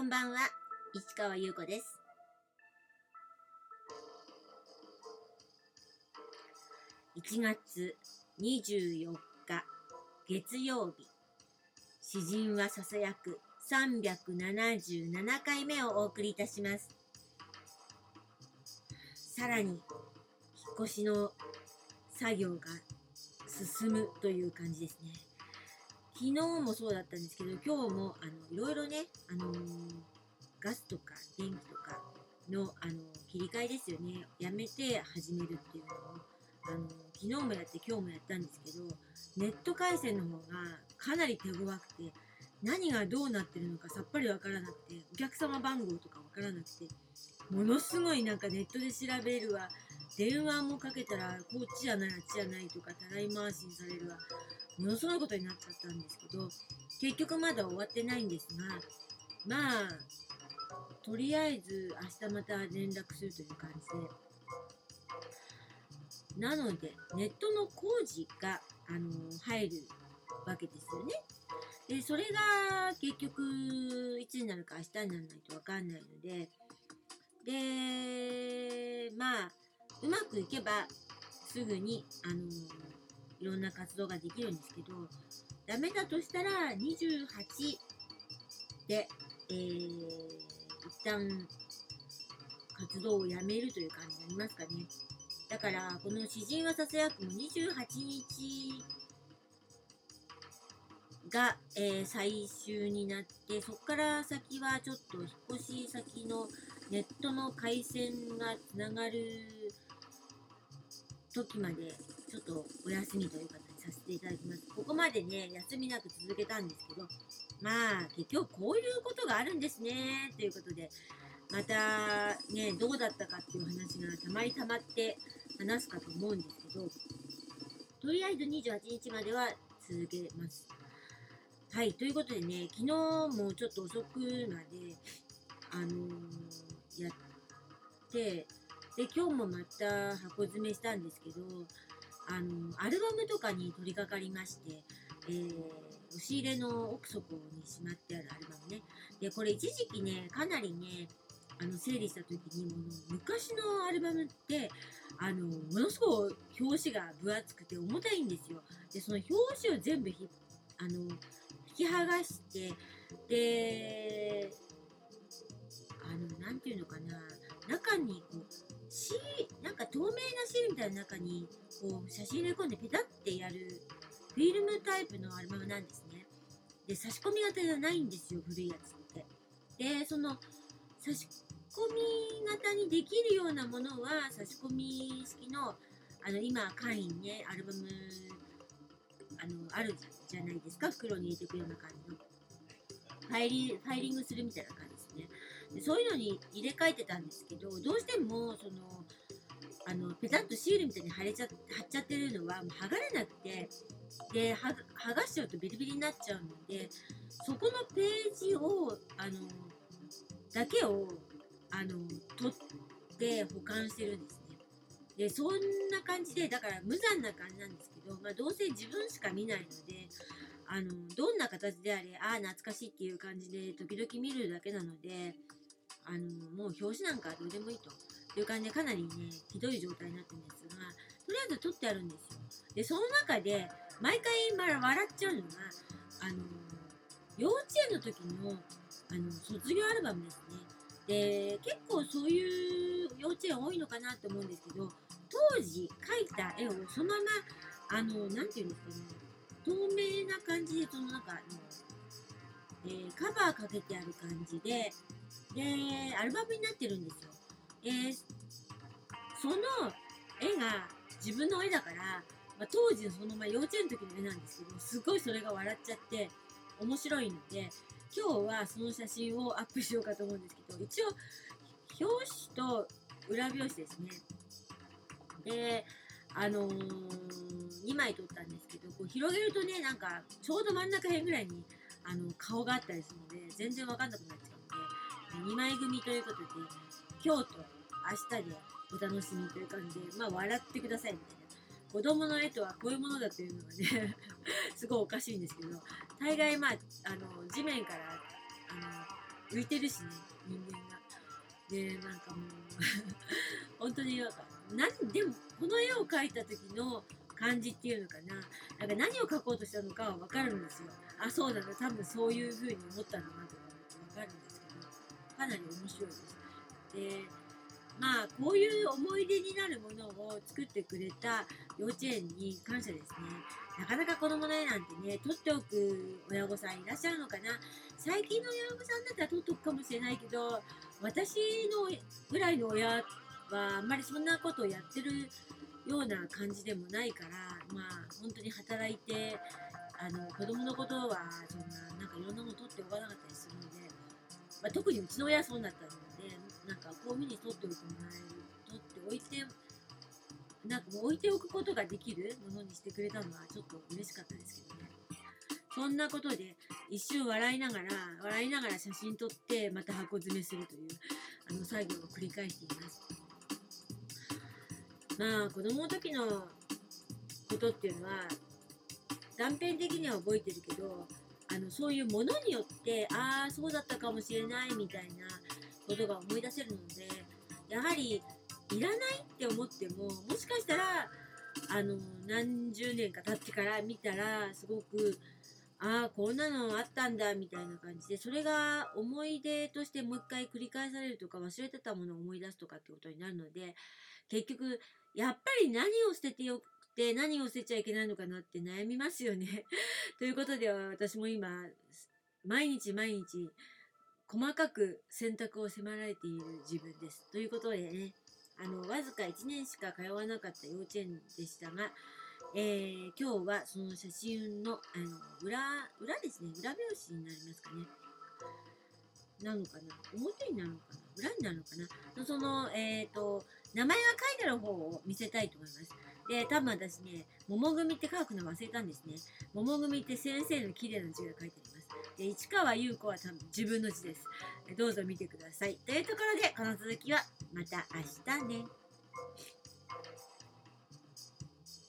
こんばんは、市川優子です。1月24日月曜日。詩人はささやく377回目をお送りいたします。さらに引っ越しの作業が進むという感じですね。昨日もそうだったんですけど今日もあのいろいろね、あのガスとか電気とかの、あの切り替えですよね。やめて始めるっていうのをあの昨日もやって今日もやったんですけどネット回線の方がかなり手強くて何がどうなってるのかさっぱりわからなくてお客様番号とかわからなくてものすごいなんかネットで調べるわ。電話もかけたらこっちじゃないあっちじゃないとかたらい回しにされるわ。ものすごいことになっちゃったんですけど結局まだ終わってないんですがまあとりあえず明日また連絡するという感じでなのでネットの工事が、あの入るわけですよね。でそれが結局いつになるか明日にならないと分かんないのででまあうまくいけばすぐに、あのいろんな活動ができるんですけどダメだとしたら28で、えー、一旦活動をやめるという感じになりますかね。だから、この詩人はささやくも28日が、えー最終になって、そこから先はちょっと引っ越し先のネットの回線がつながる時までちょっとお休みという形にさせていただきます。ここまでね、休みなく続けたんですけど、まあ、結局こういうことがあるんですね、ということで、またね、どうだったかっていう話がたまりたまって話すかと思うんですけど、とりあえず28日までは続けます。はい、ということでね、昨日もちょっと遅くまで、あのーやって、で、今日もまた箱詰めしたんですけど、あのアルバムとかに取り掛かりまして、えー押し入れの奥底にしまってあるアルバムね。で、これ一時期ね、かなりね、あの整理した時にもの昔のアルバムってあのものすごい表紙が分厚くて重たいんですよ。でその表紙を全部ひあの引き剥がしてであのなんていうのかな中にこうシーなんか透明なシールみたいな中にこう写真入れ込んでペタってやるフィルムタイプのアルバムなんですね。で差し込み型じゃないんですよ古いやつって。でその差し込み型にできるようなものは差し込み式のあの今会員ねアルバムあのあるじゃないですか袋に入れていくような感じのファイリファイリングするみたいな感じそういうのに入れ替えてたんですけどどうしてもそのあのペタッとシールみたいに貼れちゃ貼っちゃってるのはもう剥がれなくてで剥がしちゃうとビリビリになっちゃうのでそこのページをあのだけをあの取って保管してるんですね。でそんな感じでだから無残な感じなんですけど、まあ、どうせ自分しか見ないのであのどんな形であれああ懐かしいっていう感じで時々見るだけなのであのもう表紙なんかどうでもいいという感じでかなりねひどい状態になってるんですがとりあえず取ってあるんですよ。でその中で毎回笑っちゃうのがあの幼稚園の時のあの卒業アルバムですね。で結構そういう幼稚園多いのかなと思うんですけど当時描いた絵をそのままあのなんていうんですかね透明な感じでその中の、えーカバーかけてある感じででアルバムになってるんですよ。えーその絵が自分の絵だから、まあ、当時のそのま幼稚園の時の絵なんですけどすごいそれが笑っちゃって面白いので今日はその写真をアップしようかと思うんですけど一応表紙と裏表紙ですねであのー、2枚撮ったんですけどこう広げるとねなんかちょうど真ん中辺ぐらいにあの顔があったりするので全然わかんなくなっちゃ2枚組ということで今日と明日でお楽しみという感じでまあ笑ってくださいみたいな。子供の絵とはこういうものだというのがね すごいおかしいんですけど大概まああの地面からあの浮いてるしね人間が。でなんかもう 本当になんか何でもこの絵を描いた時の感じっていうのかな。なんか何を描こうとしたのかは分かるんですよ。あそうだな多分そういう風に思ったんだなとか分かるんですかなり面白いですでまあこういう思い出になるものを作ってくれた幼稚園に感謝ですね。なかなか子供の絵なんてね撮っておく親御さんいらっしゃるのかな。最近の親御さんだったら撮っとくかもしれないけど私のぐらいの親はあんまりそんなことをやってるような感じでもないからまあ本当に働いてあの子供のことはそんななんかいろんなもの取っておかなかった、まあ、特にうちの親はそうだったのでなんかこういうふうに取っておいてもらえる取っておいてなんかもう置いておくことができるものにしてくれたのはちょっと嬉しかったですけどね。そんなことで一瞬笑いながら笑いながら写真撮ってまた箱詰めするというあの作業を繰り返しています。まあ子供の時のことっていうのは断片的には覚えてるけどあのそういうものによってああそうだったかもしれないみたいなことが思い出せるのでやはりいらないって思ってももしかしたらあの何十年か経ってから見たらすごくああこんなのあったんだみたいな感じでそれが思い出としてもう一回繰り返されるとか忘れてたものを思い出すとかってことになるので結局やっぱり何を捨ててよくて何を捨てちゃいけないのかなって悩みますよね。ということで私も今毎日毎日細かく選択を迫られている自分です。ということでねあのわずか1年しか通わなかった幼稚園でしたが、えー、今日はその写真のあの裏裏ですね裏表紙になりますかね。なのかな？表になるのかな？裏になるのかな？その、えっ、ー、と、名前が書いてある方を見せたいと思います。で、多分私ね、桃組って書くの忘れたんですね。桃組って先生の綺麗な字が書いてあります。で、市川優子は多分自分の字です。どうぞ見てください。というところで、この続きはまた明日ね。